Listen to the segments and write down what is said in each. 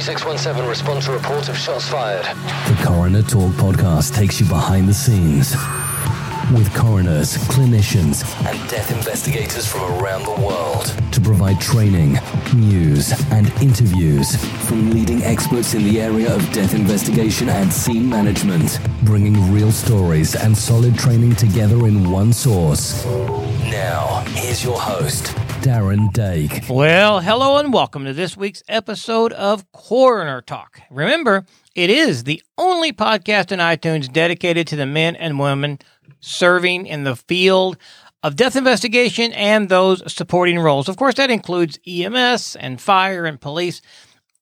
3617, respond to report of shots fired. The Coroner Talk podcast takes you behind the scenes with coroners, clinicians, and death investigators from around the world to provide training, news, and interviews from leading experts in the area of death investigation and scene management, bringing real stories and solid training together in one source. Now, here's your host, Darren Dake. Well, hello and welcome to this week's episode of Coroner Talk. Remember, it is the only podcast in iTunes dedicated to the men and women serving in the field of death investigation and those supporting roles. Of course, that includes EMS and fire and police.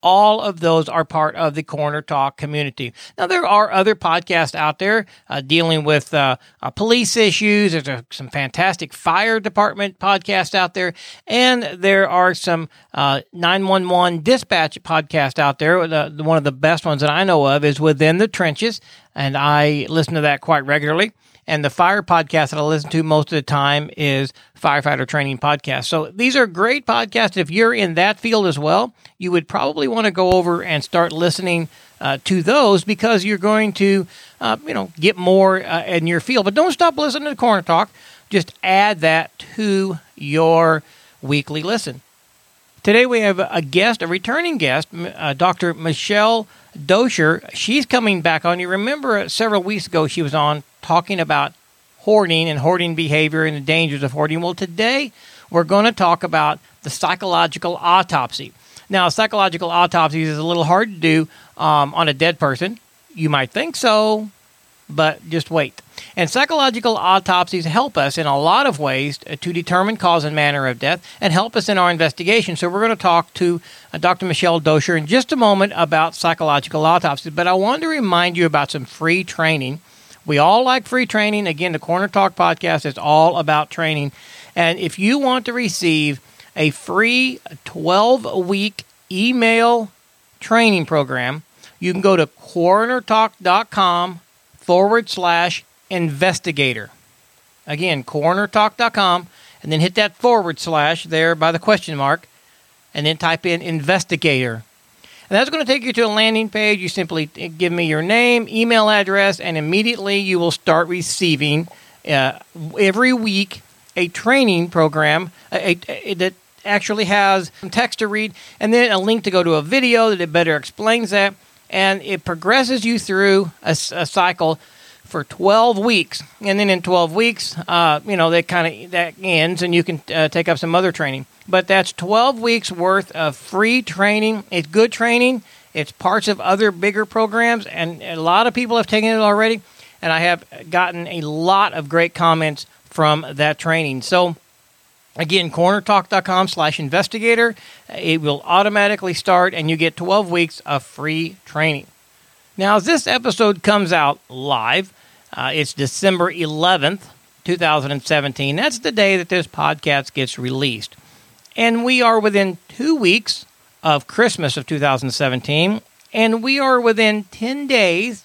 All of those are part of the Coroner Talk community. Now, there are other podcasts out there uh, dealing with uh, uh, police issues. There's a, some fantastic fire department podcasts out there, and there are some uh, 911 dispatch podcasts out there. The, one of the best ones that I know of is Within the Trenches, and I listen to that quite regularly. And the fire podcast that I listen to most of the time is Firefighter Training Podcast. So these are great podcasts. If you're in that field as well, you would probably want to go over and start listening uh, to those because you're going to, uh, you know, get more uh, in your field. But don't stop listening to Coroner Talk. Just add that to your weekly listen. Today we have a guest, a returning guest, uh, Dr. Michelle Dosher. She's coming back on. You remember several weeks ago she was on talking about hoarding and hoarding behavior and the dangers of hoarding. Well, today we're going to talk about the psychological autopsy. Now, psychological autopsy is a little hard to do um, on a dead person. You might think so, but just wait. And psychological autopsies help us in a lot of ways to determine cause and manner of death and help us in our investigation. So, we're going to talk to uh, Dr. Michelle Dosher in just a moment about psychological autopsies. But I want to remind you about some free training we all like free training. Again, the Coroner Talk podcast is all about training. And if you want to receive a free 12 week email training program, you can go to coronertalk.com forward slash investigator. Again, coronertalk.com, and then hit that forward slash there by the question mark, and then type in investigator. And that's going to take you to a landing page. You simply give me your name, email address, and immediately you will start receiving uh, every week a training program a, a, a, that actually has some text to read and then a link to go to a video that it better explains that. And it progresses you through a, a cycle for 12 weeks and then in 12 weeks uh, you know that kind of that ends and you can uh, take up some other training but that's 12 weeks worth of free training it's good training it's parts of other bigger programs and a lot of people have taken it already and i have gotten a lot of great comments from that training so Again, coronertalk.com slash investigator. It will automatically start and you get 12 weeks of free training. Now, as this episode comes out live, uh, it's December 11th, 2017. That's the day that this podcast gets released. And we are within two weeks of Christmas of 2017. And we are within 10 days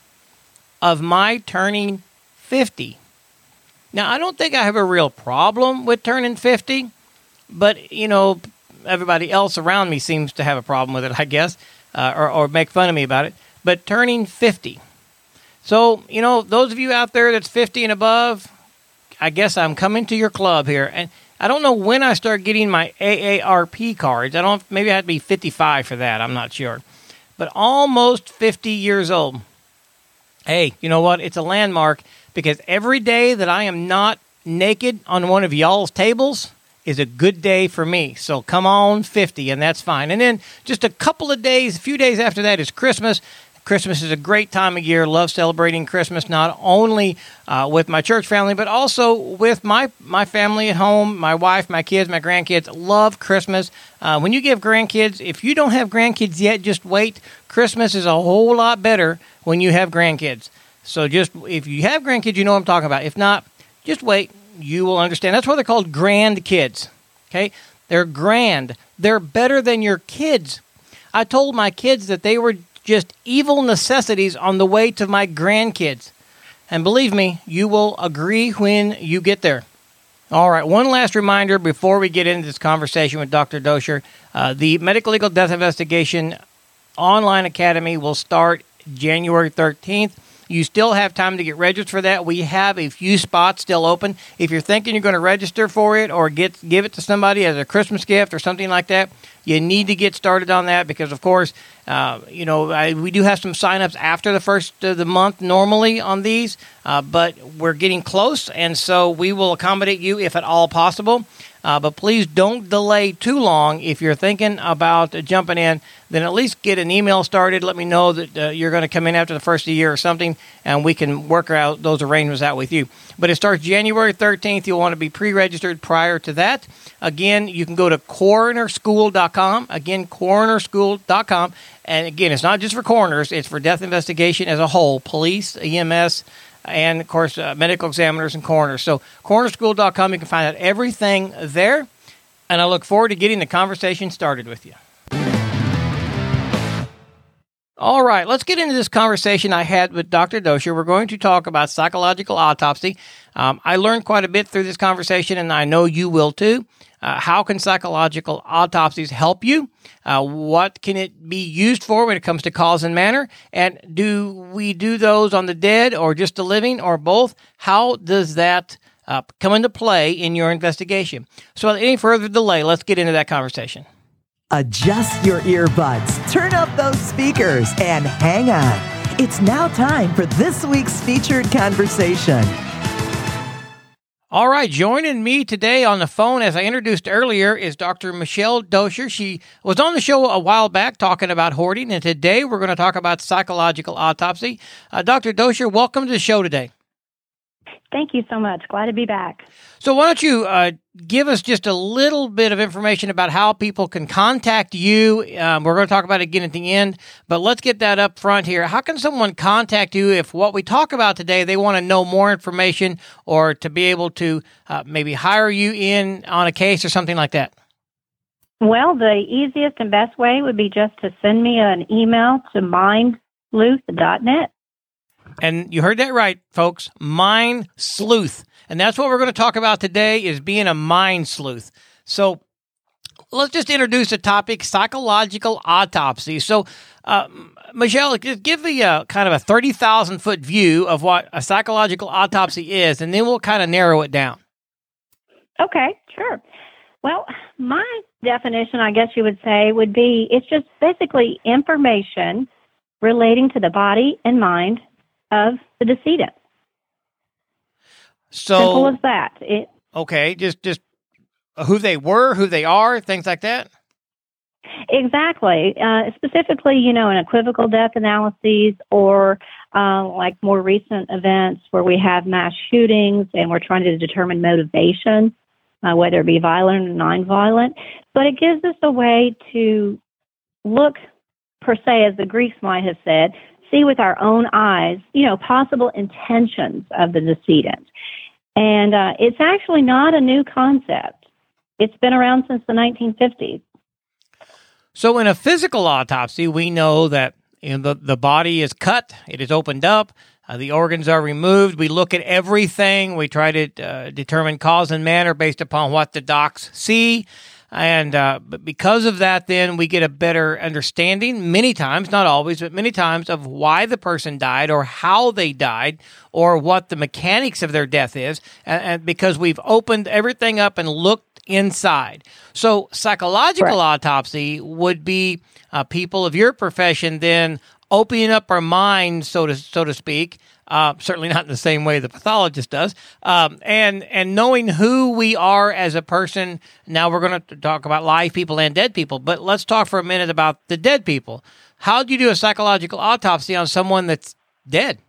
of my turning 50. Now, I don't think I have a real problem with turning 50, but, you know, everybody else around me seems to have a problem with it, I guess, uh, or, or make fun of me about it. But turning 50 so, you know, those of you out there that's 50 and above, I guess I'm coming to your club here. And I don't know when I start getting my AARP cards. I don't, maybe I have to be 55 for that. I'm not sure. But almost 50 years old. Hey, you know what? It's a landmark because every day that I am not naked on one of y'all's tables is a good day for me. So come on, 50, and that's fine. And then just a couple of days, a few days after that is Christmas. Christmas is a great time of year. Love celebrating Christmas not only uh, with my church family, but also with my my family at home. My wife, my kids, my grandkids love Christmas. Uh, when you give grandkids, if you don't have grandkids yet, just wait. Christmas is a whole lot better when you have grandkids. So just if you have grandkids, you know what I'm talking about. If not, just wait. You will understand. That's why they're called grandkids. Okay, they're grand. They're better than your kids. I told my kids that they were just evil necessities on the way to my grandkids. And believe me, you will agree when you get there. All right, one last reminder before we get into this conversation with Dr. Dosher. Uh, the medical legal death investigation online academy will start January 13th. You still have time to get registered for that. We have a few spots still open. If you're thinking you're going to register for it or get give it to somebody as a Christmas gift or something like that, you need to get started on that because, of course, uh, you know I, we do have some signups after the first of the month normally on these, uh, but we're getting close, and so we will accommodate you if at all possible. Uh, but please don't delay too long. If you're thinking about jumping in, then at least get an email started. Let me know that uh, you're going to come in after the first of the year or something, and we can work out those arrangements out with you. But it starts January 13th. You'll want to be pre registered prior to that. Again, you can go to coronerschool.com. Again, coronerschool.com. And again, it's not just for coroners, it's for death investigation as a whole police, EMS, and of course, uh, medical examiners and coroners. So, coronerschool.com, you can find out everything there. And I look forward to getting the conversation started with you. All right, let's get into this conversation I had with Dr. Doscher. We're going to talk about psychological autopsy. Um, I learned quite a bit through this conversation, and I know you will too. Uh, how can psychological autopsies help you? Uh, what can it be used for when it comes to cause and manner? And do we do those on the dead or just the living or both? How does that uh, come into play in your investigation? So, without any further delay, let's get into that conversation. Adjust your earbuds, turn up those speakers, and hang on. It's now time for this week's featured conversation. All right, joining me today on the phone, as I introduced earlier, is Dr. Michelle Doscher. She was on the show a while back talking about hoarding, and today we're going to talk about psychological autopsy. Uh, Dr. Doscher, welcome to the show today. Thank you so much. Glad to be back. So, why don't you uh, give us just a little bit of information about how people can contact you? Um, we're going to talk about it again at the end, but let's get that up front here. How can someone contact you if what we talk about today they want to know more information or to be able to uh, maybe hire you in on a case or something like that? Well, the easiest and best way would be just to send me an email to mindsleuth.net and you heard that right, folks. Mind sleuth. And that's what we're going to talk about today is being a mind sleuth. So let's just introduce the topic psychological autopsy. So, uh, Michelle, give me a kind of a 30,000 foot view of what a psychological autopsy is, and then we'll kind of narrow it down. Okay, sure. Well, my definition, I guess you would say, would be it's just basically information relating to the body and mind of the decedent. So simple as that. It, okay, just just who they were, who they are, things like that. Exactly. Uh, specifically, you know, in equivocal death analyses or uh, like more recent events where we have mass shootings and we're trying to determine motivation, uh, whether it be violent or non-violent. But it gives us a way to look, per se, as the Greeks might have said, see with our own eyes, you know, possible intentions of the decedent. And uh, it's actually not a new concept. It's been around since the 1950s. So, in a physical autopsy, we know that you know, the, the body is cut, it is opened up, uh, the organs are removed. We look at everything. We try to uh, determine cause and manner based upon what the docs see. And uh, but because of that, then we get a better understanding many times, not always, but many times of why the person died or how they died or what the mechanics of their death is. And, and because we've opened everything up and looked inside. So psychological right. autopsy would be uh, people of your profession then opening up our minds, so to so to speak, uh, certainly not in the same way the pathologist does. Um, and and knowing who we are as a person. Now we're going to talk about live people and dead people, but let's talk for a minute about the dead people. How do you do a psychological autopsy on someone that's dead?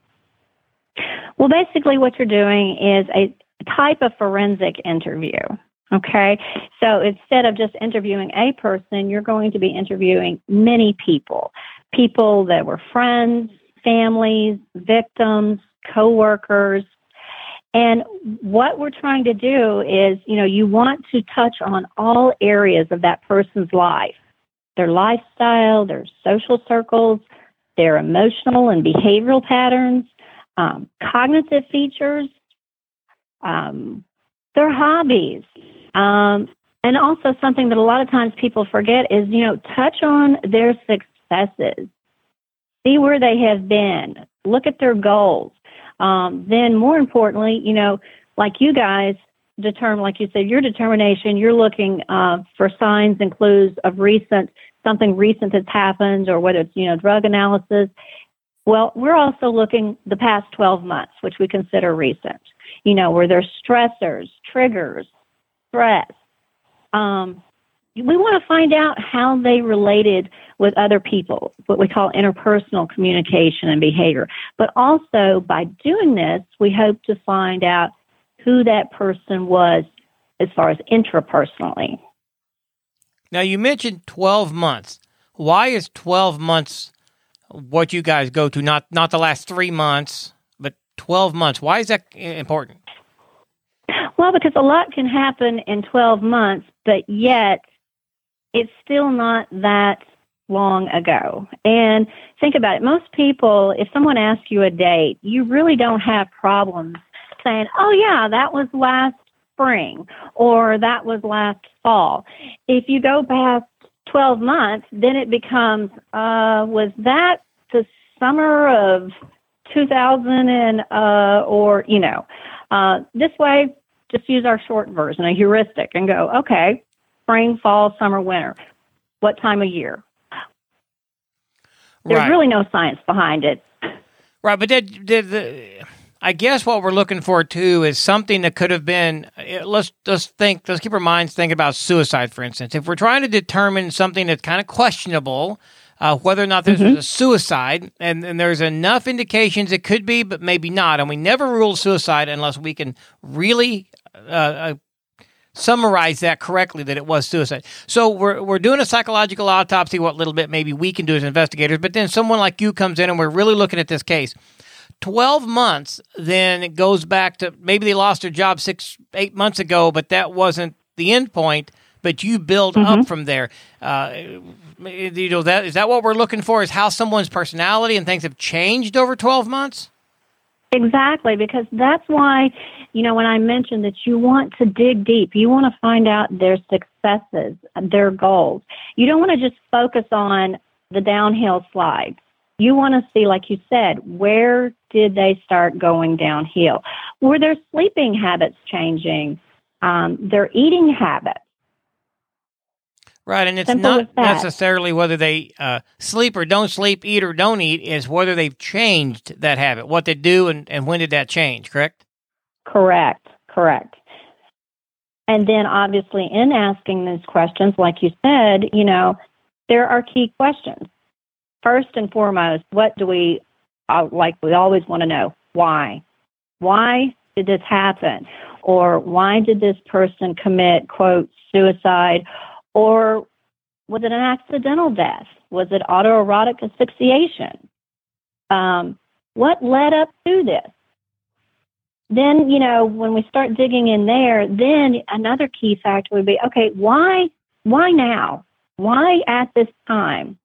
Well, basically, what you're doing is a type of forensic interview. Okay, so instead of just interviewing a person, you're going to be interviewing many people people that were friends, families, victims, coworkers. And what we're trying to do is, you know, you want to touch on all areas of that person's life their lifestyle, their social circles, their emotional and behavioral patterns, um, cognitive features, um, their hobbies. Um, and also, something that a lot of times people forget is, you know, touch on their successes. See where they have been. Look at their goals. Um, then, more importantly, you know, like you guys determine, like you said, your determination. You're looking uh, for signs and clues of recent something recent that's happened, or whether it's you know drug analysis. Well, we're also looking the past 12 months, which we consider recent. You know, where there's stressors, triggers, stress. Um, we want to find out how they related with other people, what we call interpersonal communication and behavior. But also, by doing this, we hope to find out who that person was as far as intrapersonally. Now, you mentioned 12 months. Why is 12 months what you guys go to, not, not the last three months, but 12 months? Why is that important? Well, because a lot can happen in 12 months, but yet it's still not that long ago. And think about it. Most people, if someone asks you a date, you really don't have problems saying, oh, yeah, that was last spring or that was last fall. If you go past 12 months, then it becomes, uh, was that the summer of 2000 and, uh, or, you know, uh, this way, just use our short version, a heuristic, and go, okay, spring, fall, summer, winter. What time of year? There's Right. really no science behind it. Right, but did, did the, I guess what we're looking for too is something that could have been. eh, Let's let's think. Let's keep our minds thinking about suicide, for instance. If we're trying to determine something that's kind of questionable, uh, whether or not this was a suicide, and, and there's enough indications it could be, but maybe not, and we never rule suicide unless we can really uh, uh, summarize that correctly that it was suicide. So we're we're doing a psychological autopsy, what little bit maybe we can do as investigators, but then someone like you comes in and we're really looking at this case. 12 months, then it goes back to maybe they lost their job six, eight months ago, but that wasn't the end point. But you build up from there. Uh, you know that is that what we're looking for? Is how someone's personality and things have changed over 12 months? Exactly, because that's why, you know, when I mentioned that you want to dig deep, you want to find out their successes, their goals. You don't want to just focus on the downhill slide. You want to see, like you said, where did they start going downhill? Were their sleeping habits changing? Um, their eating habits? Right, and it's Simple not necessarily whether they uh, sleep or don't sleep, eat or don't eat, is whether they've changed that habit, what they do, and, and when did that change, correct? Correct, correct. And then obviously in asking these questions, like you said, you know, there are key questions. First and foremost, what do we, uh, like we always want to know, why? Why did this happen? Or why did this person commit, quote, suicide? Or was it an accidental death? Was it autoerotic asphyxiation? Um, what led up to this? then you know when we start digging in there then another key factor would be okay why why now why at this time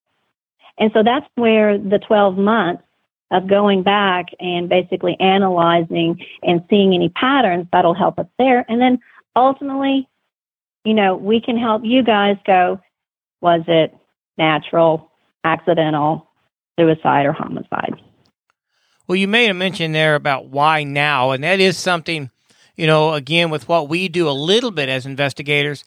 and so that's where the 12 months of going back and basically analyzing and seeing any patterns that'll help us there and then ultimately you know we can help you guys go was it natural accidental suicide or homicide Well, you made a mention there about why now, and that is something, you know, again, with what we do a little bit as investigators,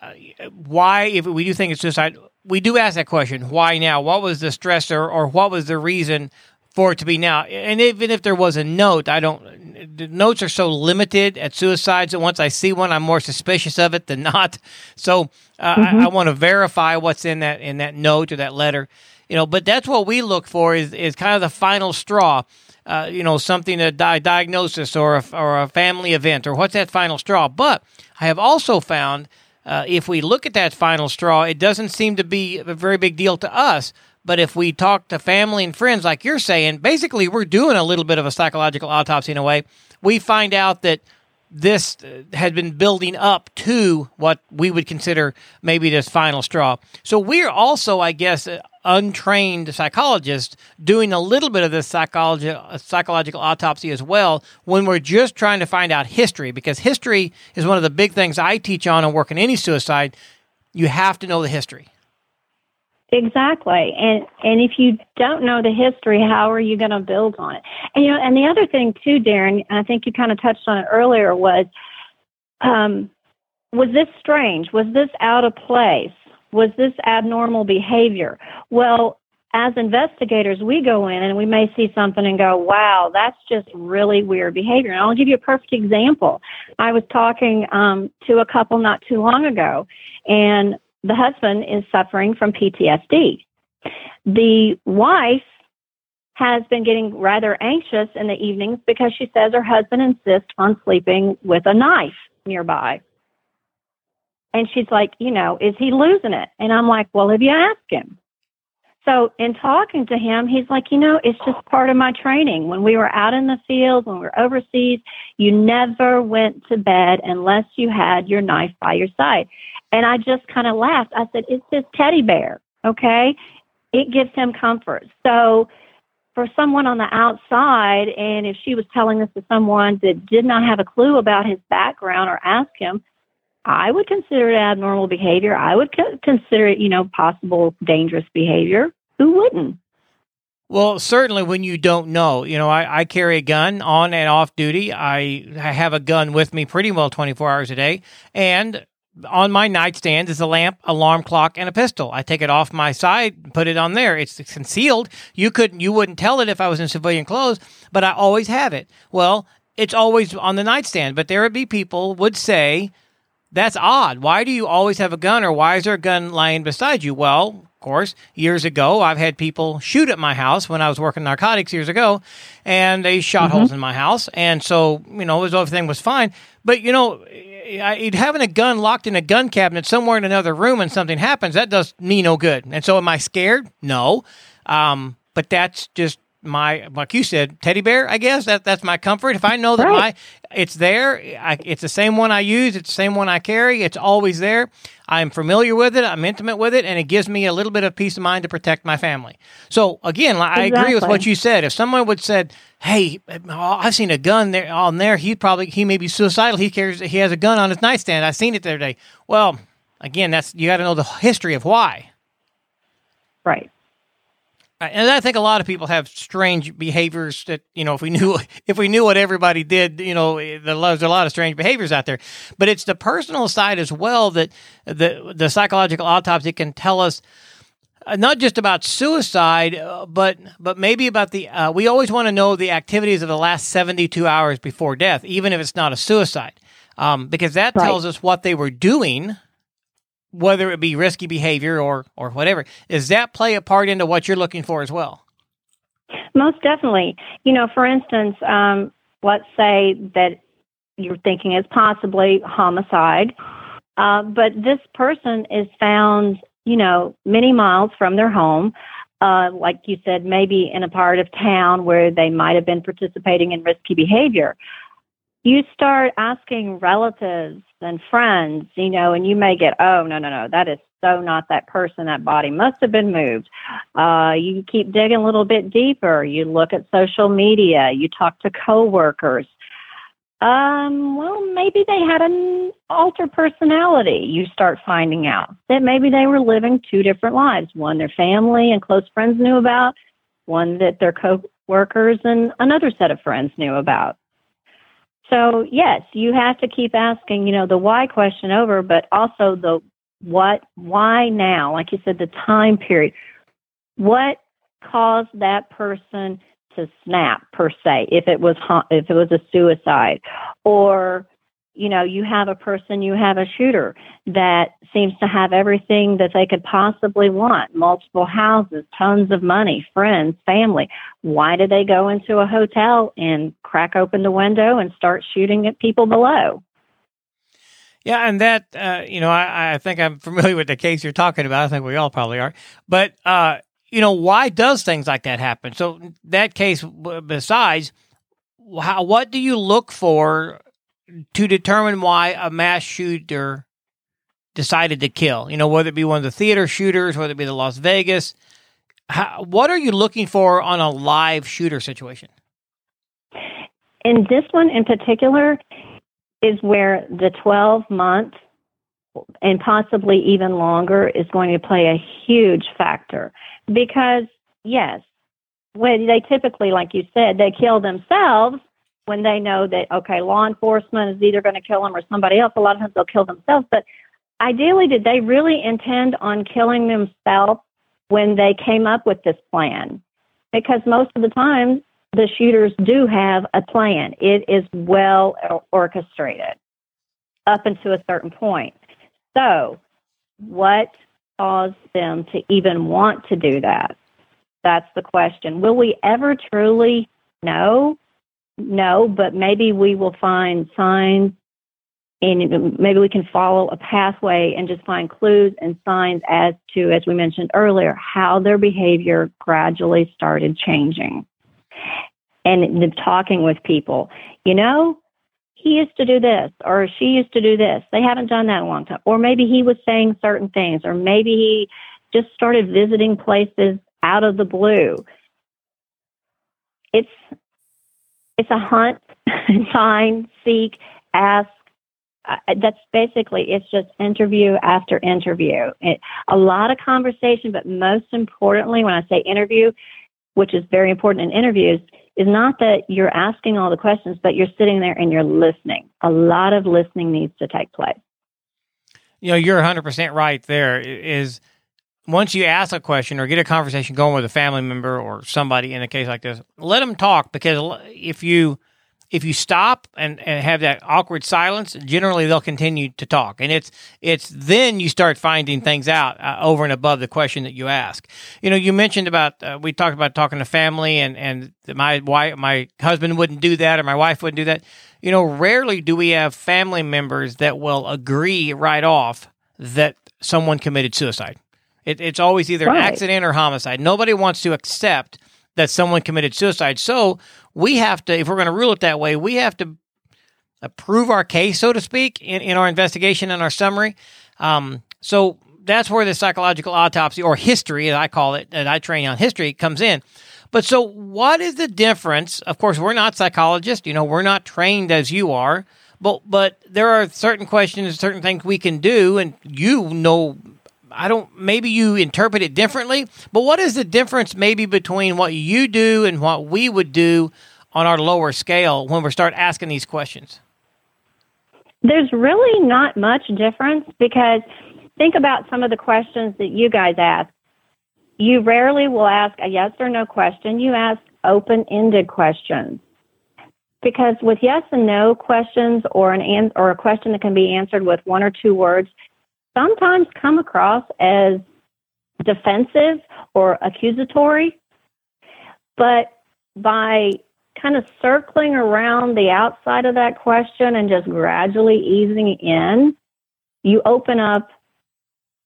uh, why, if we do think it's suicide, we do ask that question why now? What was the stressor or what was the reason for it to be now? And even if there was a note, I don't, the notes are so limited at suicides that once I see one, I'm more suspicious of it than not. So uh, I, I want to verify what's in that, in that note or that letter. You know, but that's what we look for is, is kind of the final straw. Uh, you know, something a di- diagnosis or a, or a family event or what's that final straw. But I have also found uh, if we look at that final straw, it doesn't seem to be a very big deal to us. But if we talk to family and friends, like you're saying, basically we're doing a little bit of a psychological autopsy in a way. We find out that this uh, had been building up to what we would consider maybe this final straw. So we're also, I guess, uh, untrained psychologists doing a little bit of this psychology, uh, psychological autopsy as well when we're just trying to find out history because history is one of the big things I teach on and work in any suicide. You have to know the history. Exactly. And and if you don't know the history, how are you going to build on it? And you know, and the other thing too, Darren, I think you kind of touched on it earlier was um was this strange? Was this out of place? Was this abnormal behavior? Well, as investigators, we go in and we may see something and go, wow, that's just really weird behavior. And I'll give you a perfect example. I was talking um, to a couple not too long ago, and the husband is suffering from PTSD. The wife has been getting rather anxious in the evenings because she says her husband insists on sleeping with a knife nearby. And she's like, you know, is he losing it? And I'm like, well, have you asked him? So in talking to him, he's like, you know, it's just part of my training. When we were out in the field, when we were overseas, you never went to bed unless you had your knife by your side. And I just kind of laughed. I said, it's his teddy bear. Okay. It gives him comfort. So for someone on the outside, and if she was telling this to someone that did not have a clue about his background or ask him, I would consider it abnormal behavior. I would co- consider it, you know, possible dangerous behavior. Who wouldn't? Well, certainly when you don't know, you know, I, I carry a gun on and off duty. I, I have a gun with me pretty well 24 hours a day. And on my nightstand is a lamp, alarm clock, and a pistol. I take it off my side put it on there. It's concealed. You couldn't, you wouldn't tell it if I was in civilian clothes, but I always have it. Well, it's always on the nightstand. But there would be people would say, "That's odd. Why do you always have a gun, or why is there a gun lying beside you?" Well, course, years ago, I've had people shoot at my house when I was working narcotics years ago, and they shot Mm-hmm. holes in my house, and so you know, was, everything was fine. But you know, having a gun locked in a gun cabinet somewhere in another room and something happens, that does me no good. And so, am I scared? No, um, but that's just my like you said teddy bear i guess that that's my comfort. If i know that Right. my it's there I, it's the same one i use it's the same one i carry it's always there i'm familiar with it i'm intimate with it and it gives me a little bit of peace of mind to protect my family. So again i agree with what you said. If someone would said hey oh, i've seen a gun there on there he probably he may be suicidal he carries he has a gun on his nightstand. I've seen it the other day. Well again that's you got to know the history of why. Right. Right, And I think a lot of people have strange behaviors that you know if we knew if we knew what everybody did, you know, eh, there's a lot of strange behaviors out there. But it's the personal side as well that the the psychological autopsy can tell us uh, not just about suicide, uh, but but maybe about the. Uh, we always want to know the activities of the last 72 hours before death, even if it's not a suicide, um, because that Right. tells us what they were doing whether it be risky behavior or or whatever does that play a part into what you're looking for as well Most definitely. You know, for instance, um, let's say that you're thinking it's possibly homicide, uh, but this person is found, you know, many miles from their home. Uh, like you said, maybe in a part of town where they might have been participating in risky behavior. You start asking relatives and friends, you know, and you may get, oh, no, no, no, that is so not that person. That body must have been moved. Uh, you keep digging a little bit deeper. You look at social media. You talk to coworkers. Um, well, maybe they had an altered personality. You start finding out that maybe they were living two different lives. One their family and close friends knew about, one that their coworkers and another set of friends knew about. So yes, you have to keep asking, you know, the why question over, but also the what, why now? Like you said, the time period. What caused that person to snap per se? If it was if it was a suicide, or you know, you have a person, you have a shooter that seems to have everything that they could possibly want multiple houses, tons of money, friends, family. Why did they go into a hotel and crack open the window and start shooting at people below? yeah and that uh, you know I, I think i'm familiar with the case you're talking about i think we all probably are but uh, you know why does things like that happen so that case besides how, what do you look for to determine why a mass shooter decided to kill. You know whether it be one of the theater shooters whether it be the las vegas. How, what are you looking for on a live shooter situation? In this one in particular is where the 12 month and possibly even longer is going to play a huge factor. Because yes when they typically like you said they kill themselves when they know that okay law enforcement is either going to kill them or somebody else a lot of times they'll kill themselves but ideally did they really intend on killing themselves when they came up with this plan because most of the time the shooters do have a plan it is well orchestrated up until a certain point so, what caused them to even want to do that? That's the question. Will we ever truly know? No, but maybe we will find signs and maybe we can follow a pathway and just find clues and signs as to, as we mentioned earlier, how their behavior gradually started changing. And talking with people, you know, he used to do this or she used to do this. They haven't done that in a long time. Or maybe he was saying certain things or maybe he just started visiting places out of the blue. It's it's a hunt, find, seek, ask. Uh, that's basically it's just interview after interview. It, a lot of conversation, but most importantly, when I say interview, which is very important in interviews, is not that you're asking all the questions, but you're sitting there and you're listening. A lot of listening needs to take place. You know, you're 100% right there. Is once you ask a question or get a conversation going with a family member or somebody in a case like this, let them talk because if you if you stop and, and have that awkward silence, generally they'll continue to talk, and it's it's then you start finding things out uh, over and above the question that you ask. You know, you mentioned about uh, we talked about talking to family, and and my wife, my husband wouldn't do that, or my wife wouldn't do that. You know, rarely do we have family members that will agree right off that someone committed suicide. It, it's always either right. accident or homicide. Nobody wants to accept that someone committed suicide. So we have to, if we're going to rule it that way, we have to prove our case, so to speak, in, in our investigation and our summary. Um, so that's where the psychological autopsy or history, as I call it, that I train on history, comes in. But so, what is the difference? Of course, we're not psychologists. You know, we're not trained as you are. But but there are certain questions, certain things we can do, and you know I don't, maybe you interpret it differently, but what is the difference maybe between what you do and what we would do on our lower scale when we start asking these questions? There's really not much difference because think about some of the questions that you guys ask. You rarely will ask a yes or no question, you ask open ended questions. Because with yes and no questions or an, an or a question that can be answered with one or two words, sometimes come across as defensive or accusatory, but by kind of circling around the outside of that question and just gradually easing in, you open up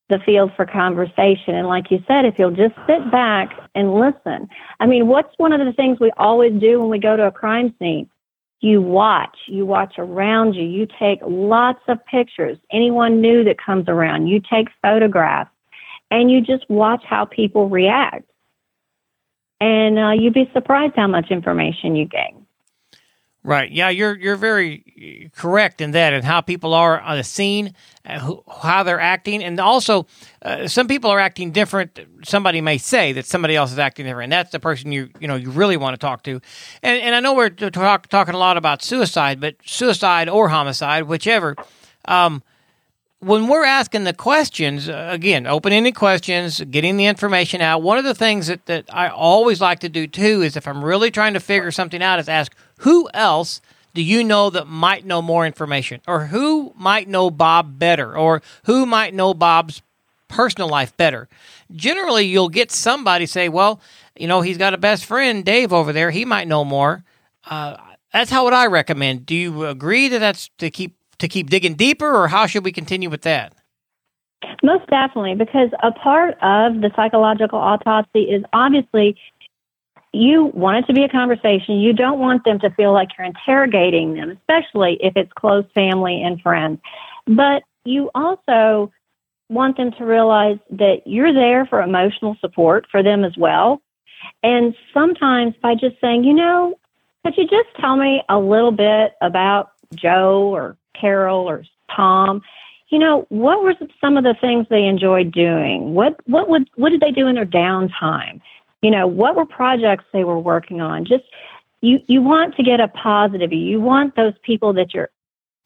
the field for conversation. And like you said, if you'll just sit back and listen. I mean, what's one of the things we always do when we go to a crime scene? You watch, you watch around you, you take lots of pictures, anyone new that comes around, you take photographs, and you just watch how people react. And uh, you'd be surprised how much information you gain. Right. Yeah, you're you're very correct in that, and how people are on the scene, uh, how they're acting, and also uh, some people are acting different. Somebody may say that somebody else is acting different, and that's the person you you know you really want to talk to. And and I know we're talk, talking a lot about suicide, but suicide or homicide, whichever. Um, when we're asking the questions, uh, again, open ended questions, getting the information out, one of the things that, that I always like to do too is if I'm really trying to figure something out, is ask who else do you know that might know more information? Or who might know Bob better? Or who might know Bob's personal life better? Generally, you'll get somebody say, well, you know, he's got a best friend, Dave, over there. He might know more. Uh, that's how would I recommend. Do you agree that that's to keep to keep digging deeper, or how should we continue with that? Most definitely, because a part of the psychological autopsy is obviously you want it to be a conversation. You don't want them to feel like you're interrogating them, especially if it's close family and friends. But you also want them to realize that you're there for emotional support for them as well. And sometimes by just saying, you know, could you just tell me a little bit about Joe or Carol or Tom, you know, what were some of the things they enjoyed doing? What what would what did they do in their downtime? You know, what were projects they were working on? Just you you want to get a positive. You want those people that you're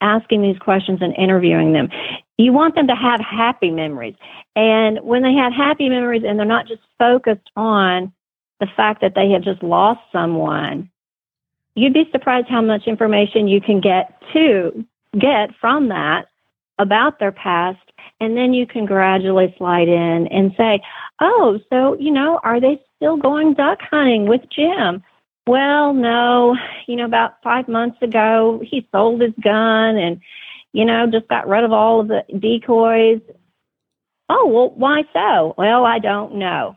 asking these questions and interviewing them. You want them to have happy memories. And when they have happy memories and they're not just focused on the fact that they have just lost someone, you'd be surprised how much information you can get to get from that about their past. And then you can gradually slide in and say, oh, so, you know, are they still going duck hunting with Jim? Well, no, you know, about five months ago, he sold his gun and, you know, just got rid of all of the decoys. Oh, well, why so? Well, I don't know,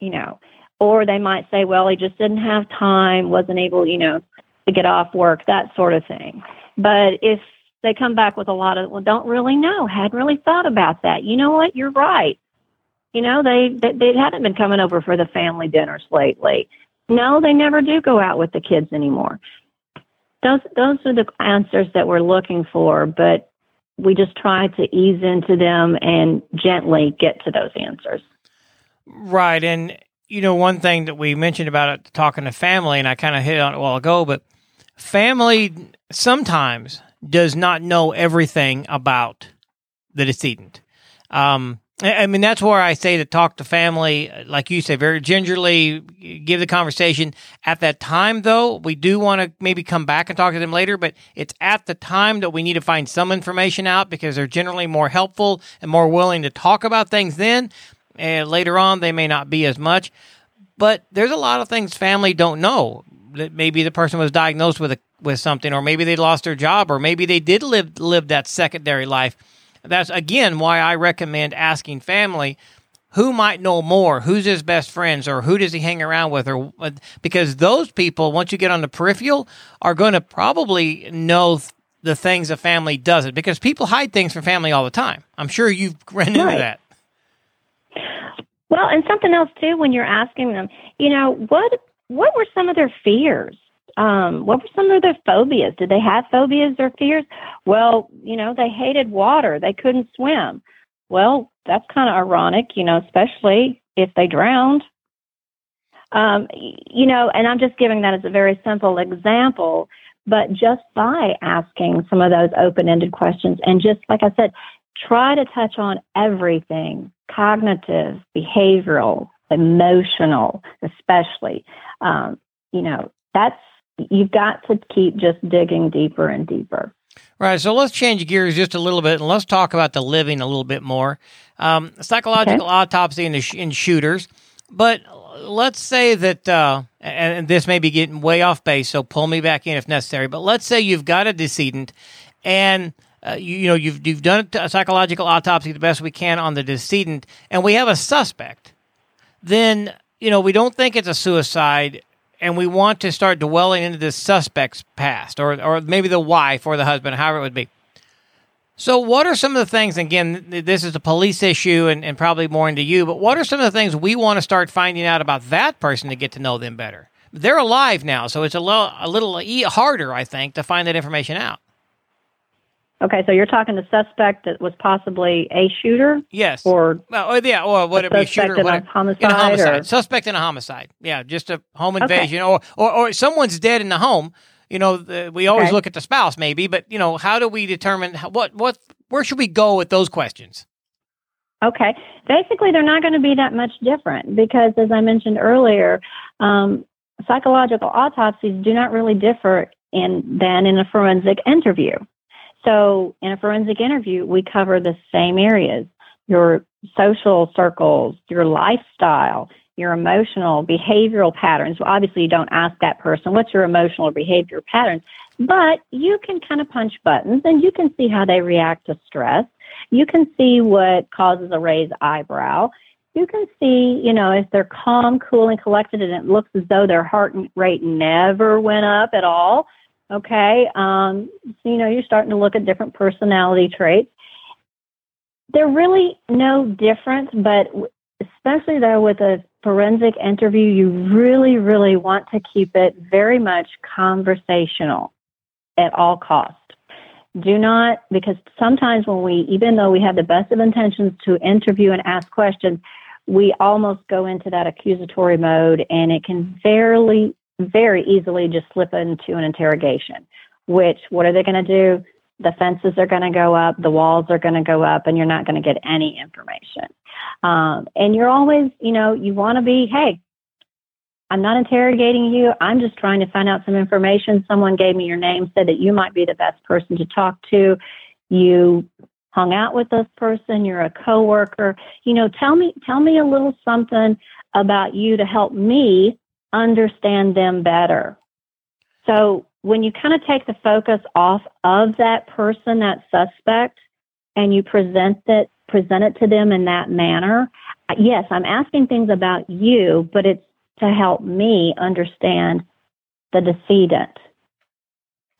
you know. Or they might say, well, he just didn't have time, wasn't able, you know, to get off work, that sort of thing. But if they come back with a lot of, well, don't really know, hadn't really thought about that. You know what? You're right. You know, they, they, they hadn't been coming over for the family dinners lately. No, they never do go out with the kids anymore. Those those are the answers that we're looking for, but we just try to ease into them and gently get to those answers. Right, and you know one thing that we mentioned about it, talking to family, and I kind of hit on it a while ago, but family sometimes does not know everything about the decedent. Um, I mean, that's where I say to talk to family, like you say, very gingerly, give the conversation. At that time, though, we do want to maybe come back and talk to them later, but it's at the time that we need to find some information out because they're generally more helpful and more willing to talk about things then. And later on, they may not be as much. But there's a lot of things family don't know. That maybe the person was diagnosed with a, with something, or maybe they lost their job, or maybe they did live live that secondary life that's again why I recommend asking family who might know more, who's his best friends, or who does he hang around with, or because those people, once you get on the peripheral, are going to probably know the things a family doesn't because people hide things from family all the time. I'm sure you've run into right. that. Well, and something else too, when you're asking them, you know, what what were some of their fears? um, what were some of their phobias? Did they have phobias or fears? Well, you know, they hated water. They couldn't swim. Well, that's kind of ironic, you know, especially if they drowned. Um, you know, and I'm just giving that as a very simple example, but just by asking some of those open ended questions and just, like I said, try to touch on everything cognitive, behavioral, emotional, especially. Um, you know, that's you've got to keep just digging deeper and deeper. Right. So let's change gears just a little bit and let's talk about the living a little bit more. Um, psychological okay. autopsy in, the sh- in shooters. But let's say that, uh, and this may be getting way off base, so pull me back in if necessary. But let's say you've got a decedent and uh, you, you, know you've you've done a psychological autopsy the best we can on the decedent, and we have a suspect. Then you know we don't think it's a suicide and we want to start dwelling into the suspect's past, or or maybe the wife or the husband, however it would be. So, what are some of the things? Again, this is a police issue, and, and probably more into you. But what are some of the things we want to start finding out about that person to get to know them better? They're alive now, so it's a little a little harder, I think, to find that information out. Okay, so you're talking the suspect that was possibly a shooter? Yes. Or well, or, yeah, or would it be shooter? In a homicide, in a homicide. Or? Suspect in a homicide. Yeah, just a home invasion, okay. or, or or someone's dead in the home. You know, the, we always okay. look at the spouse, maybe, but you know, how do we determine how, what what where should we go with those questions? Okay, basically, they're not going to be that much different because, as I mentioned earlier, um, psychological autopsies do not really differ in than in a forensic interview. So, in a forensic interview, we cover the same areas your social circles, your lifestyle, your emotional, behavioral patterns. Well, obviously, you don't ask that person, what's your emotional or behavioral patterns? But you can kind of punch buttons and you can see how they react to stress. You can see what causes a raised eyebrow. You can see, you know, if they're calm, cool, and collected and it looks as though their heart rate never went up at all Okay. Um, so, you know, you're starting to look at different personality traits. They're really no different, but especially though with a forensic interview, you really, really want to keep it very much conversational at all costs. do not, because sometimes when we, even though we have the best of intentions to interview and ask questions, we almost go into that accusatory mode and it can fairly, very easily just slip into an interrogation, which what are they going to do? The fences are going to go up, the walls are going to go up, and you're not going to get any information. Um, and you're always, you know, you want to be, hey, I'm not interrogating you. I'm just trying to find out some information. Someone gave me your name, said that you might be the best person to talk to. You hung out with this person, you're a coworker. You know, tell me tell me a little something about you to help me understand them better. So when you kind of take the focus off of that person, that suspect, and you present it present it to them in that manner, yes, I'm asking things about you, but it's to help me understand the decedent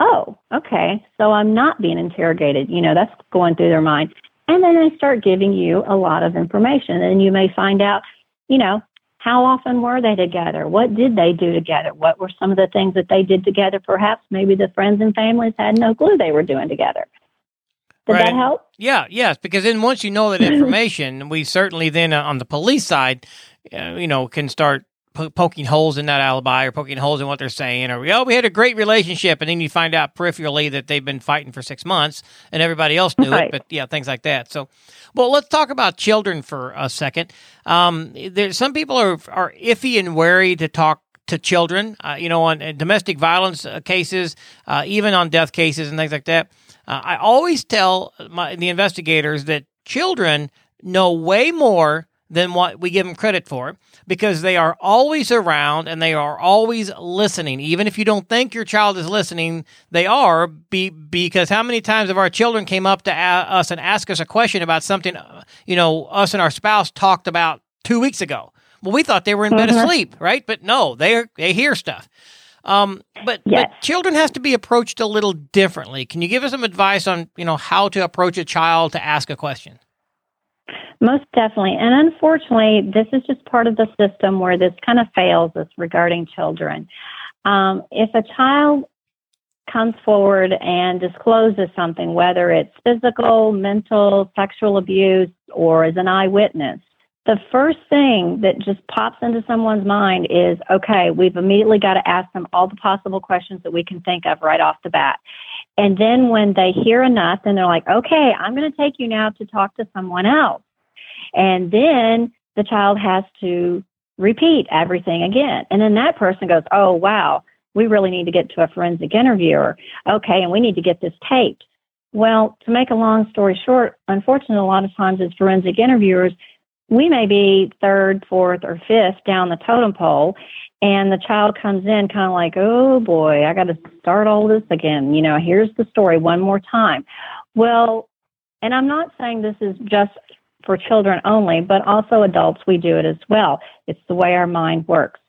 oh, okay, so I'm not being interrogated. You know, that's going through their mind. And then they start giving you a lot of information. And you may find out, you know, how often were they together? What did they do together? What were some of the things that they did together? Perhaps maybe the friends and families had no clue they were doing together. Did right. that help? Yeah, yes, because then once you know that information, we certainly then uh, on the police side, uh, you know, can start po- poking holes in that alibi or poking holes in what they're saying, or oh, we had a great relationship, and then you find out peripherally that they've been fighting for six months and everybody else knew right. it. But yeah, things like that. So, well, let's talk about children for a second. Um, there, some people are are iffy and wary to talk to children. Uh, you know, on domestic violence uh, cases, uh, even on death cases and things like that. Uh, I always tell my, the investigators that children know way more than what we give them credit for because they are always around and they are always listening. Even if you don't think your child is listening, they are be, because how many times have our children came up to a- us and asked us a question about something, you know, us and our spouse talked about two weeks ago? Well, we thought they were in mm-hmm. bed asleep, right? But no, they they hear stuff. Um, but yes. but children has to be approached a little differently. Can you give us some advice on you know how to approach a child to ask a question? Most definitely. And unfortunately, this is just part of the system where this kind of fails us regarding children. Um, if a child comes forward and discloses something, whether it's physical, mental, sexual abuse, or as an eyewitness, the first thing that just pops into someone's mind is okay, we've immediately got to ask them all the possible questions that we can think of right off the bat. And then when they hear enough, then they're like, okay, I'm going to take you now to talk to someone else. And then the child has to repeat everything again. And then that person goes, oh, wow, we really need to get to a forensic interviewer. Okay, and we need to get this taped. Well, to make a long story short, unfortunately, a lot of times as forensic interviewers, we may be third, fourth, or fifth down the totem pole, and the child comes in kind of like, oh boy, I got to start all this again. You know, here's the story one more time. Well, and I'm not saying this is just for children only, but also adults, we do it as well. It's the way our mind works.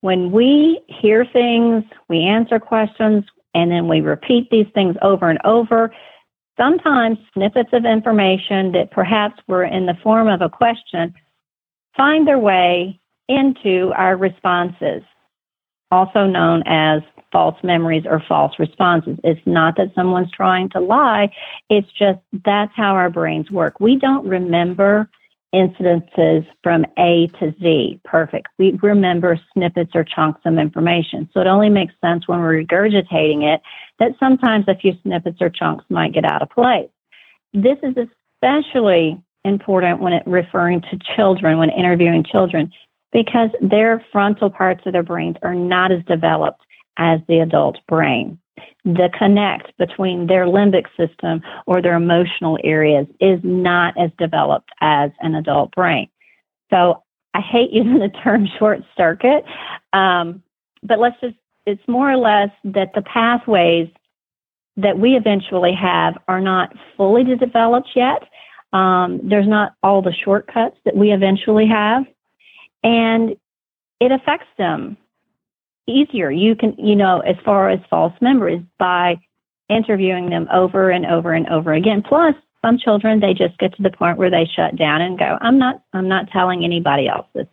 When we hear things, we answer questions, and then we repeat these things over and over, sometimes snippets of information that perhaps were in the form of a question find their way into our responses, also known as false memories or false responses. It's not that someone's trying to lie, it's just that's how our brains work. We don't remember incidences from A to Z perfect. We remember snippets or chunks of information. So it only makes sense when we're regurgitating it that sometimes a few snippets or chunks might get out of place. This is especially important when it referring to children, when interviewing children, because their frontal parts of their brains are not as developed as the adult brain. The connect between their limbic system or their emotional areas is not as developed as an adult brain. So I hate using the term short circuit, um, but let's just, it's more or less that the pathways that we eventually have are not fully developed yet. Um, there's not all the shortcuts that we eventually have. And it affects them easier. You can, you know, as far as false memories by interviewing them over and over and over again. Plus, some children they just get to the point where they shut down and go, "I'm not, I'm not telling anybody else this."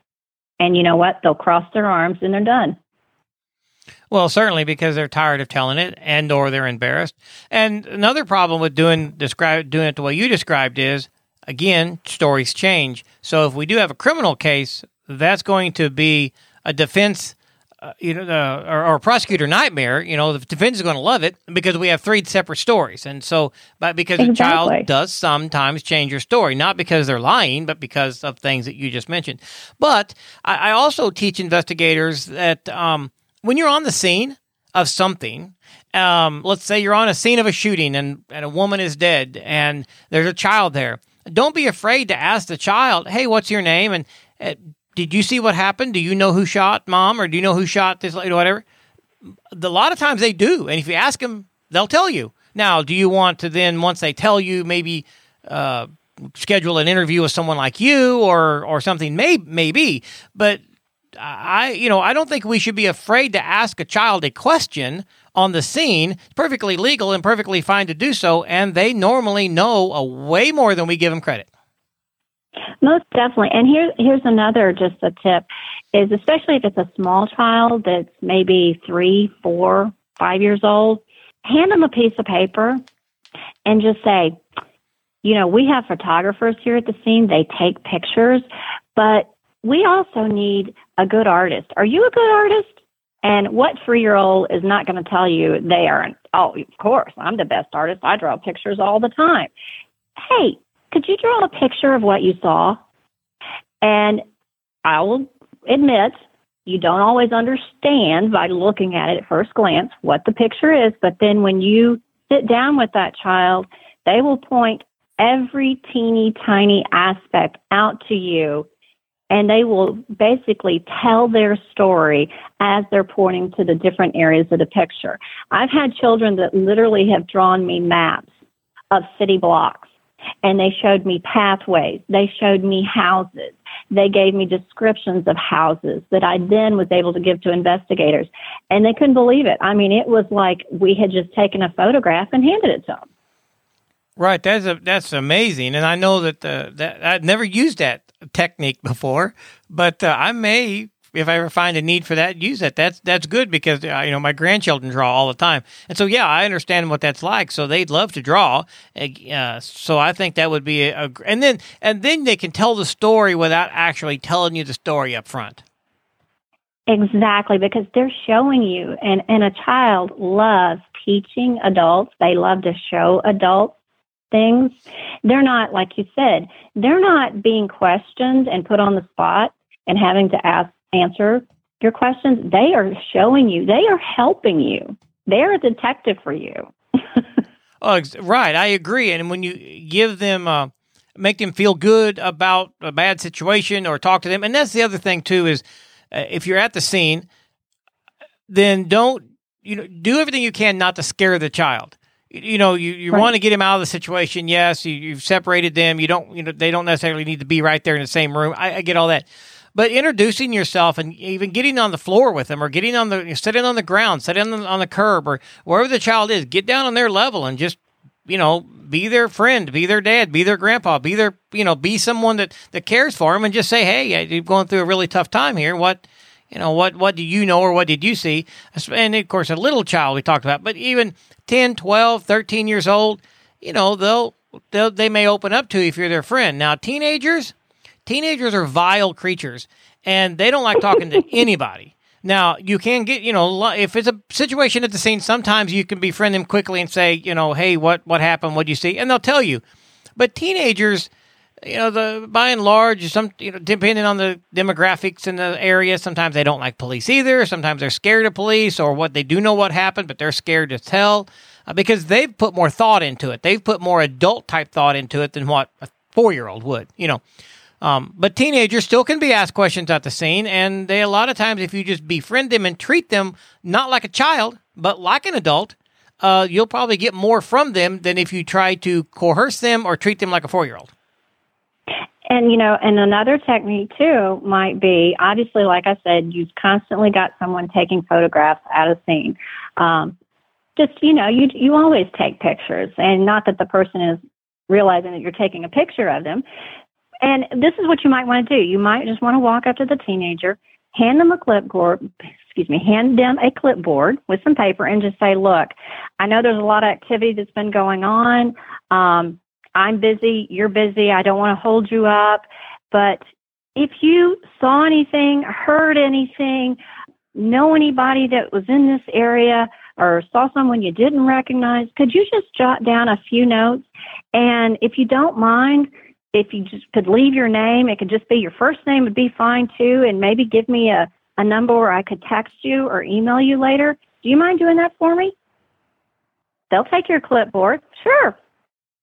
And you know what? They'll cross their arms and they're done. Well, certainly because they're tired of telling it and or they're embarrassed. And another problem with doing describe doing it the way you described is again, stories change. So if we do have a criminal case, that's going to be a defense uh, you know, uh, or, or, prosecutor nightmare. You know, the defense is going to love it because we have three separate stories, and so, but because exactly. a child does sometimes change your story, not because they're lying, but because of things that you just mentioned. But I, I also teach investigators that um, when you're on the scene of something, um, let's say you're on a scene of a shooting and, and a woman is dead and there's a child there. Don't be afraid to ask the child, "Hey, what's your name?" and uh, did you see what happened? Do you know who shot mom or do you know who shot this lady, or whatever? A lot of times they do. And if you ask them, they'll tell you. Now, do you want to then, once they tell you, maybe uh, schedule an interview with someone like you or, or something? May, maybe. But I, you know, I don't think we should be afraid to ask a child a question on the scene. It's perfectly legal and perfectly fine to do so. And they normally know a way more than we give them credit. Most definitely. And here, here's another just a tip is especially if it's a small child that's maybe three, four, five years old, hand them a piece of paper and just say, you know, we have photographers here at the scene. They take pictures, but we also need a good artist. Are you a good artist? And what three year old is not going to tell you they aren't? Oh, of course, I'm the best artist. I draw pictures all the time. Hey, could you draw a picture of what you saw? And I will admit, you don't always understand by looking at it at first glance what the picture is, but then when you sit down with that child, they will point every teeny tiny aspect out to you and they will basically tell their story as they're pointing to the different areas of the picture. I've had children that literally have drawn me maps of city blocks and they showed me pathways. They showed me houses. They gave me descriptions of houses that I then was able to give to investigators. And they couldn't believe it. I mean, it was like we had just taken a photograph and handed it to them. Right, that's a, that's amazing, and I know that the, that I've never used that technique before, but uh, I may if I ever find a need for that, use it. That's that's good because uh, you know my grandchildren draw all the time, and so yeah, I understand what that's like. So they'd love to draw. Uh, so I think that would be a, a, and then and then they can tell the story without actually telling you the story up front. Exactly, because they're showing you, and and a child loves teaching adults. They love to show adults things. They're not like you said. They're not being questioned and put on the spot and having to ask answer your questions, they are showing you, they are helping you. They're a detective for you. oh, right. I agree. And when you give them, uh, make them feel good about a bad situation or talk to them, and that's the other thing too is uh, if you're at the scene, then don't you know do everything you can not to scare the child you know you, you right. want to get him out of the situation yes you, have separated them you don't you know they don't necessarily need to be right there in the same room I, I, get all that but introducing yourself and even getting on the floor with them or getting on the sitting on the ground, sitting on the, on the curb or wherever the child is, get down on their level and just you know be their friend, be their dad, be their grandpa, be their you know be someone that that cares for them and just say, hey, you're going through a really tough time here. What you know what what do you know or what did you see and of course a little child we talked about but even 10 12 13 years old you know they'll, they'll they may open up to you if you're their friend now teenagers Teenagers are vile creatures and they don't like talking to anybody. Now, you can get, you know, if it's a situation at the scene, sometimes you can befriend them quickly and say, you know, hey, what what happened? What do you see? And they'll tell you. But teenagers, you know, the by and large, some you know, depending on the demographics in the area, sometimes they don't like police either. Sometimes they're scared of police, or what they do know what happened, but they're scared to tell uh, because they've put more thought into it. They've put more adult type thought into it than what a four year old would. You know, um, but teenagers still can be asked questions at the scene, and they a lot of times, if you just befriend them and treat them not like a child but like an adult, uh, you'll probably get more from them than if you try to coerce them or treat them like a four year old. And you know, and another technique too might be obviously, like I said, you've constantly got someone taking photographs at a scene. Um, just you know, you you always take pictures, and not that the person is realizing that you're taking a picture of them, and this is what you might want to do. You might just want to walk up to the teenager, hand them a clipboard, excuse me, hand them a clipboard with some paper and just say, look, I know there's a lot of activity that's been going on. Um, I'm busy, you're busy, I don't want to hold you up. But if you saw anything, heard anything, know anybody that was in this area, or saw someone you didn't recognize, could you just jot down a few notes? And if you don't mind, if you just could leave your name, it could just be your first name would be fine too, and maybe give me a, a number where I could text you or email you later. Do you mind doing that for me? They'll take your clipboard. Sure.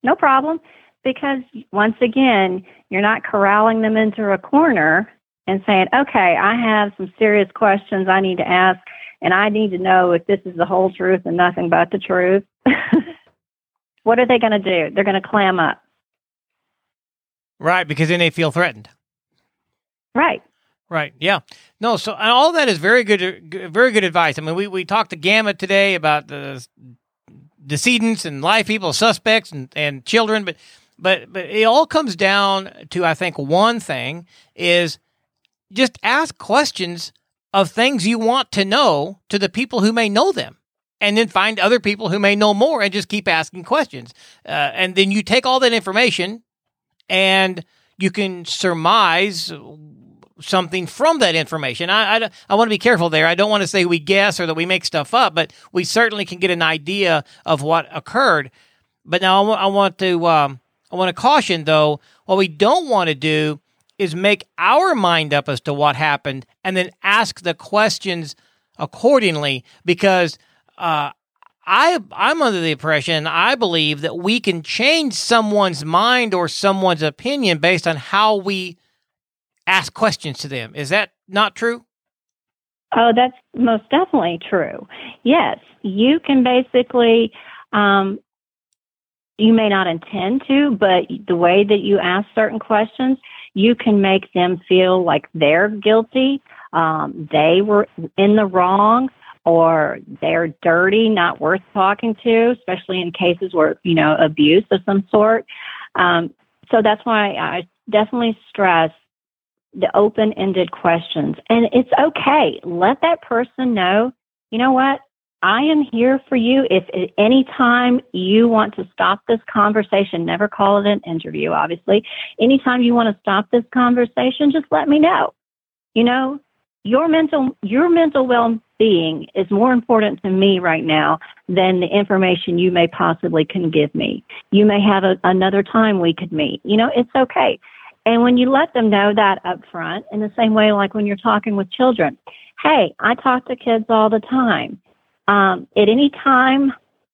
No problem. Because once again, you're not corralling them into a corner and saying, okay, I have some serious questions I need to ask, and I need to know if this is the whole truth and nothing but the truth. what are they going to do? They're going to clam up. Right, because then they feel threatened. Right. Right. Yeah. No. So and all that is very good. Very good advice. I mean, we we talked to Gamut today about the decedents and live people, suspects, and and children, but but but it all comes down to I think one thing is just ask questions of things you want to know to the people who may know them and then find other people who may know more and just keep asking questions uh, and then you take all that information and you can surmise something from that information. I, I, I, want to be careful there. I don't want to say we guess or that we make stuff up, but we certainly can get an idea of what occurred. But now I, w- I want to um, I want to caution though. What we don't want to do is make our mind up as to what happened and then ask the questions accordingly because uh, I I'm under the impression I believe that we can change someone's mind or someone's opinion based on how we ask questions to them. Is that not true? Oh, that's most definitely true. Yes, you can basically um, you may not intend to, but the way that you ask certain questions, you can make them feel like they're guilty, um, they were in the wrong, or they're dirty, not worth talking to, especially in cases where, you know, abuse of some sort. Um, so that's why I definitely stress the open ended questions. And it's okay. Let that person know, you know what? I am here for you. If at any time you want to stop this conversation, never call it an interview, obviously. Anytime you want to stop this conversation, just let me know. You know, your mental your mental well-being is more important to me right now than the information you may possibly can give me. You may have a, another time we could meet. You know, it's okay. And when you let them know that up front, in the same way like when you're talking with children, hey, I talk to kids all the time. Um, at any time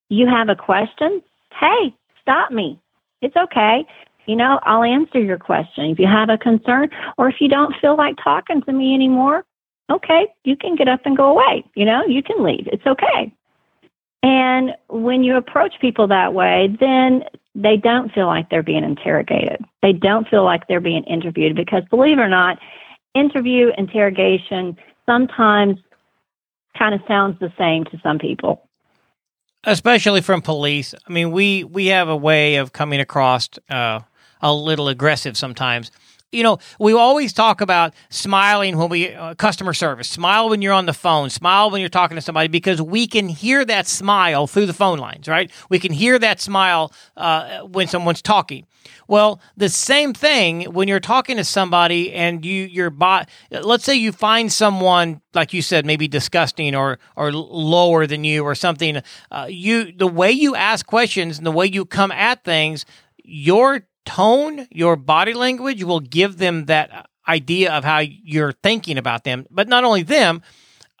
you have a question, hey, stop me. It's okay. You know, I'll answer your question. If you have a concern or if you don't feel like talking to me anymore, okay, you can get up and go away. You know, you can leave. It's okay. And when you approach people that way, then they don't feel like they're being interrogated. They don't feel like they're being interviewed because, believe it or not, interview, interrogation sometimes kind of sounds the same to some people. Especially from police. I mean, we, we have a way of coming across uh, a little aggressive sometimes you know, we always talk about smiling when we uh, customer service. Smile when you're on the phone. Smile when you're talking to somebody because we can hear that smile through the phone lines, right? We can hear that smile uh, when someone's talking. Well, the same thing when you're talking to somebody and you your bot. Let's say you find someone like you said, maybe disgusting or or lower than you or something. Uh, you the way you ask questions and the way you come at things, your tone, your body language will give them that idea of how you're thinking about them. But not only them,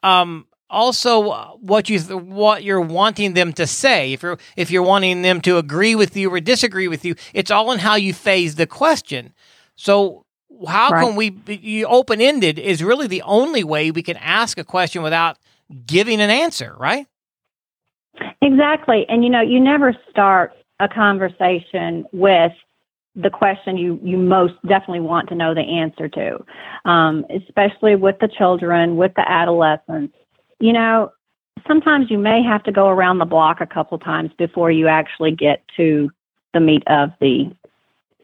um, also what you what you're wanting them to say. If you're if you're wanting them to agree with you or disagree with you, it's all in how you phase the question. So how right. can we be open ended is really the only way we can ask a question without giving an answer, right? Exactly. And you know, you never start a conversation with the question you, you most definitely want to know the answer to, um, especially with the children, with the adolescents. You know, sometimes you may have to go around the block a couple times before you actually get to the meat of the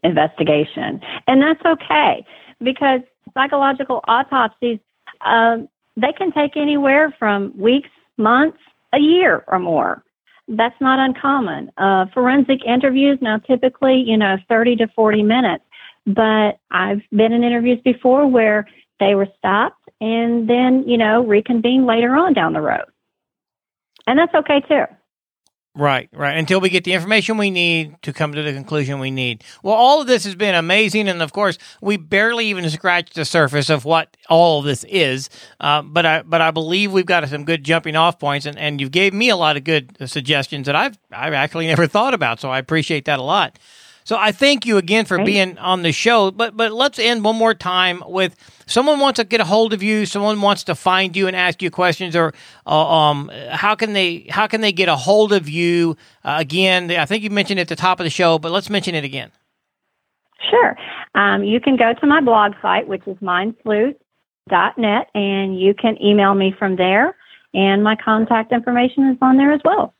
investigation. And that's okay because psychological autopsies, um, they can take anywhere from weeks, months, a year or more. That's not uncommon. Uh, forensic interviews now typically, you know, 30 to 40 minutes. But I've been in interviews before where they were stopped and then, you know, reconvened later on down the road. And that's okay too. Right, right. Until we get the information we need to come to the conclusion we need. Well, all of this has been amazing, and of course, we barely even scratched the surface of what all of this is. Uh, but I, but I believe we've got some good jumping off points, and, and you've gave me a lot of good suggestions that I've I've actually never thought about. So I appreciate that a lot. So I thank you again for being on the show. But but let's end one more time with someone wants to get a hold of you, someone wants to find you and ask you questions, or uh, um, how can they how can they get a hold of you uh, again? I think you mentioned it at the top of the show, but let's mention it again. Sure. Um, you can go to my blog site, which is mindflute.net, and you can email me from there. And my contact information is on there as well.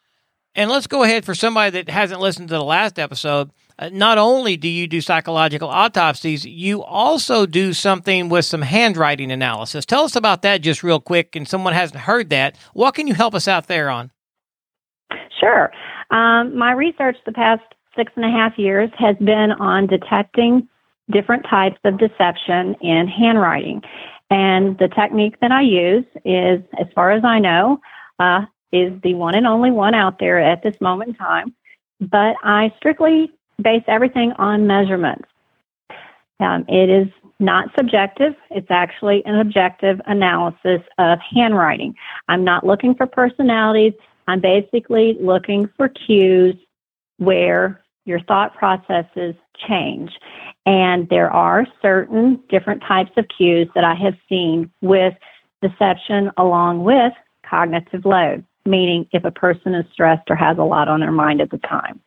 And let's go ahead for somebody that hasn't listened to the last episode. Uh, not only do you do psychological autopsies, you also do something with some handwriting analysis. Tell us about that just real quick. And someone hasn't heard that. What can you help us out there on? Sure. Um, my research the past six and a half years has been on detecting different types of deception in handwriting. And the technique that I use is, as far as I know, uh, is the one and only one out there at this moment in time. But I strictly base everything on measurements. Um, it is not subjective, it's actually an objective analysis of handwriting. I'm not looking for personalities, I'm basically looking for cues where your thought processes change. And there are certain different types of cues that I have seen with deception along with cognitive load, meaning if a person is stressed or has a lot on their mind at the time.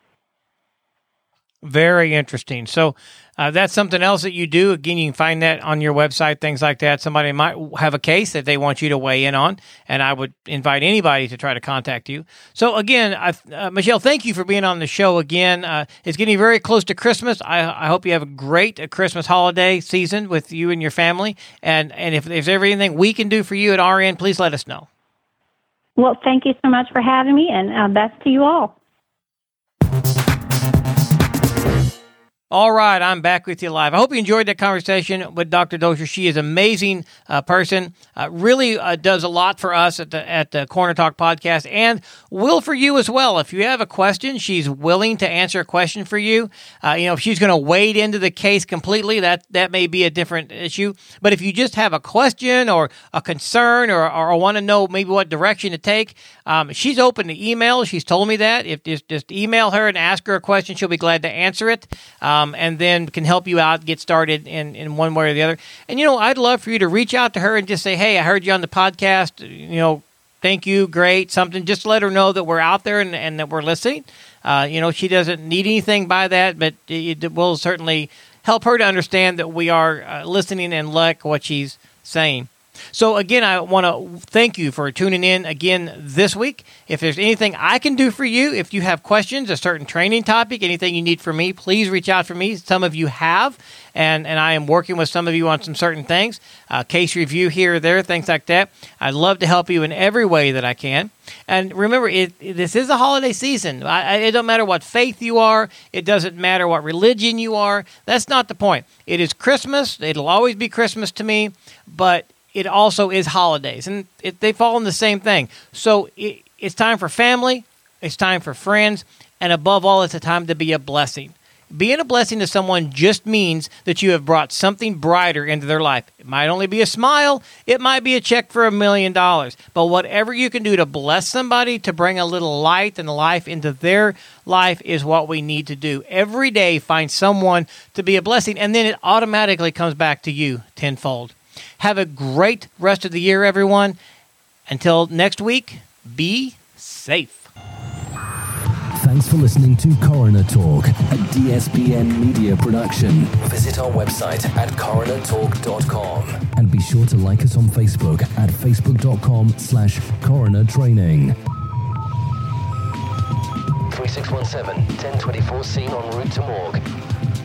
Very interesting. So uh, that's something else that you do. Again, you can find that on your website, things like that. Somebody might have a case that they want you to weigh in on, and I would invite anybody to try to contact you. So again, uh, Michelle, thank you for being on the show again. Uh, it's getting very close to Christmas. I, I hope you have a great uh, Christmas holiday season with you and your family. And and if there's ever anything we can do for you at our end, please let us know. Well, thank you so much for having me, and uh, best to you all. All right, I'm back with you live. I hope you enjoyed that conversation with Dr. Dozier. She is an amazing uh, person. Uh, really uh, does a lot for us at the at the Coroner Talk podcast, and will for you as well. If you have a question, she's willing to answer a question for you. Uh, you know, if she's going to wade into the case completely, that that may be a different issue. But if you just have a question or a concern or or want to know maybe what direction to take, um, she's open to email. She's told me that. If just just email her and ask her a question, she'll be glad to answer it. Um, um, and then can help you out, get started in, in one way or the other. And, you know, I'd love for you to reach out to her and just say, hey, I heard you on the podcast. You know, thank you, great, something. Just let her know that we're out there and, and that we're listening. Uh, you know, she doesn't need anything by that, but it, it will certainly help her to understand that we are uh, listening and like what she's saying. So, again, I want to thank you for tuning in again this week. If there's anything I can do for you, if you have questions, a certain training topic, anything you need from me, please reach out for me. Some of you have, and, and I am working with some of you on some certain things, uh, case review here or there, things like that. I'd love to help you in every way that I can. And remember, it, this is a holiday season. I, it doesn't matter what faith you are. It doesn't matter what religion you are. That's not the point. It is Christmas. It'll always be Christmas to me. But it also is holidays, and it, they fall in the same thing. So it, it's time for family, it's time for friends, and above all, it's a time to be a blessing. Being a blessing to someone just means that you have brought something brighter into their life. It might only be a smile, it might be a check for a million dollars, but whatever you can do to bless somebody, to bring a little light and life into their life is what we need to do. Every day, find someone to be a blessing, and then it automatically comes back to you tenfold. Have a great rest of the year, everyone. Until next week, be safe. Thanks for listening to Coroner Talk, a DSPN media production. Visit our website at coronertalk.com and be sure to like us on Facebook at facebook.com slash coroner training. 3617 1024 scene en route to morgue.